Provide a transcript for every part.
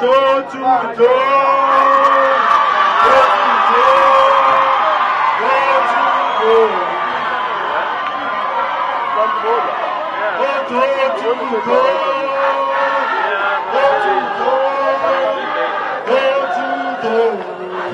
door to door. Door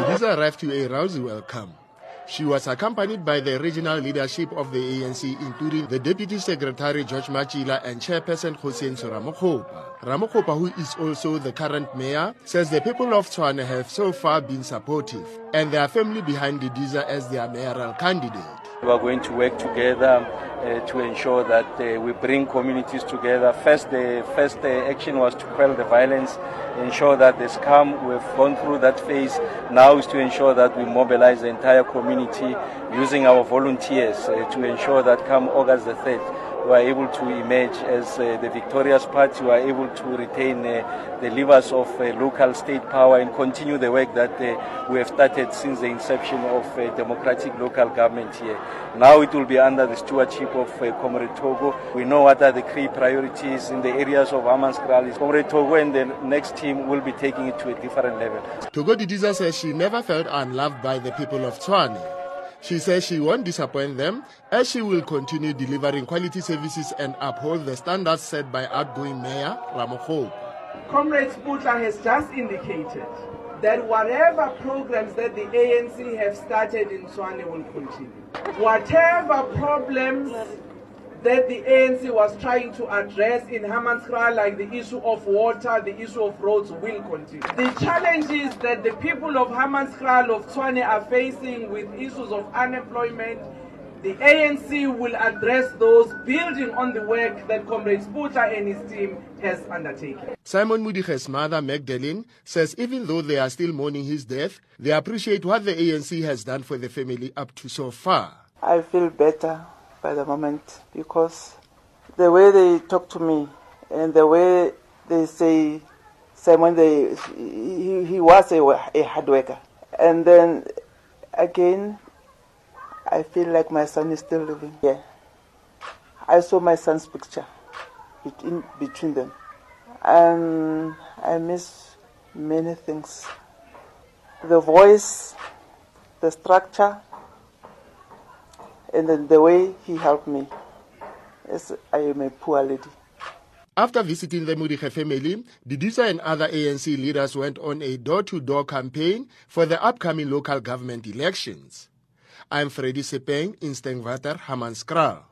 to arrived to a rousy welcome. She was accompanied by the regional leadership of the ANC, including the Deputy Secretary George Machila and Chairperson Kgosientso Ramokgopa. Ramokgopa, who is also the current mayor, says the people of Tshwane have so far been supportive and they are firmly behind Didiza as their mayoral candidate. We are going to work together uh, to ensure that uh, we bring communities together. First, the first uh, action was to quell the violence, ensure that there's calm. We've gone through that phase. Now is to ensure that we mobilize the entire community using our volunteers uh, to ensure that come August the 3rd, we are able to emerge as uh, the victorious party. We are able to retain uh, the levers of uh, local state power and continue the work that uh, we have started since the inception of uh, democratic local government here. Now it will be under the stewardship of uh, Comrade Thoko. We know what are the key priorities in the areas of Hammanskraal. Comrade Thoko and the next team will be taking it to a different level. Thoko Didiza says she never felt unloved by the people of Tshwane. She says she won't disappoint them as she will continue delivering quality services and uphold the standards set by outgoing Mayor Ramokgopa. Comrade Sputla has just indicated that whatever programs that the ANC have started in Tshwane will continue. Whatever problems that the ANC was trying to address in Hammanskraal, like the issue of water, the issue of roads, will continue. The challenges that the people of Hammanskraal, of Tshwane are facing with issues of unemployment, the ANC will address those, building on the work that Comrade Sputla and his team has undertaken. Simon Modige's mother, Magdalene, says even though they are still mourning his death, they appreciate what the ANC has done for the family up to so far. I feel better by the moment because the way they talk to me and the way they say Simon, they, he, he was a, a hard worker. And then again, I feel like my son is still living. Yeah. I saw my son's picture between, between them. And I miss many things. The voice, the structure, and then the way he helped me. I am a poor lady. After visiting the Modige family, Didiza and other ANC leaders went on a door-to-door campaign for the upcoming local government elections. I'm Freddy Sepeng in Stinkwater, Hammanskraal.